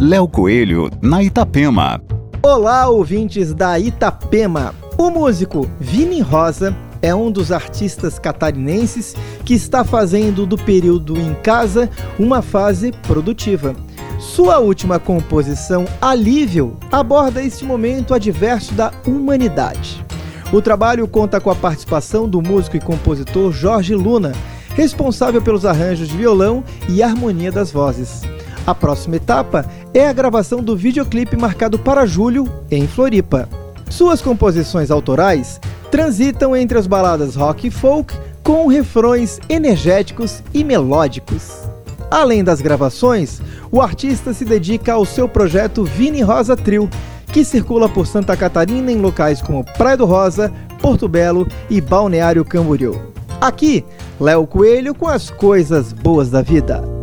Léo Coelho, na Itapema. Olá, ouvintes da Itapema. O músico Vini Rosa é um dos artistas catarinenses que está fazendo do período em casa uma fase produtiva. Sua última composição, Alívio, aborda este momento adverso da humanidade. O trabalho conta com a participação do músico e compositor Jorge Luna, responsável pelos arranjos de violão e harmonia das vozes. A próxima etapa é a gravação do videoclipe marcado para julho, em Floripa. Suas composições autorais transitam entre as baladas rock e folk com refrões energéticos e melódicos. Além das gravações, o artista se dedica ao seu projeto Vini Rosa Trio, que circula por Santa Catarina em locais como Praia do Rosa, Porto Belo e Balneário Camboriú. Aqui, Léo Coelho com as coisas boas da vida.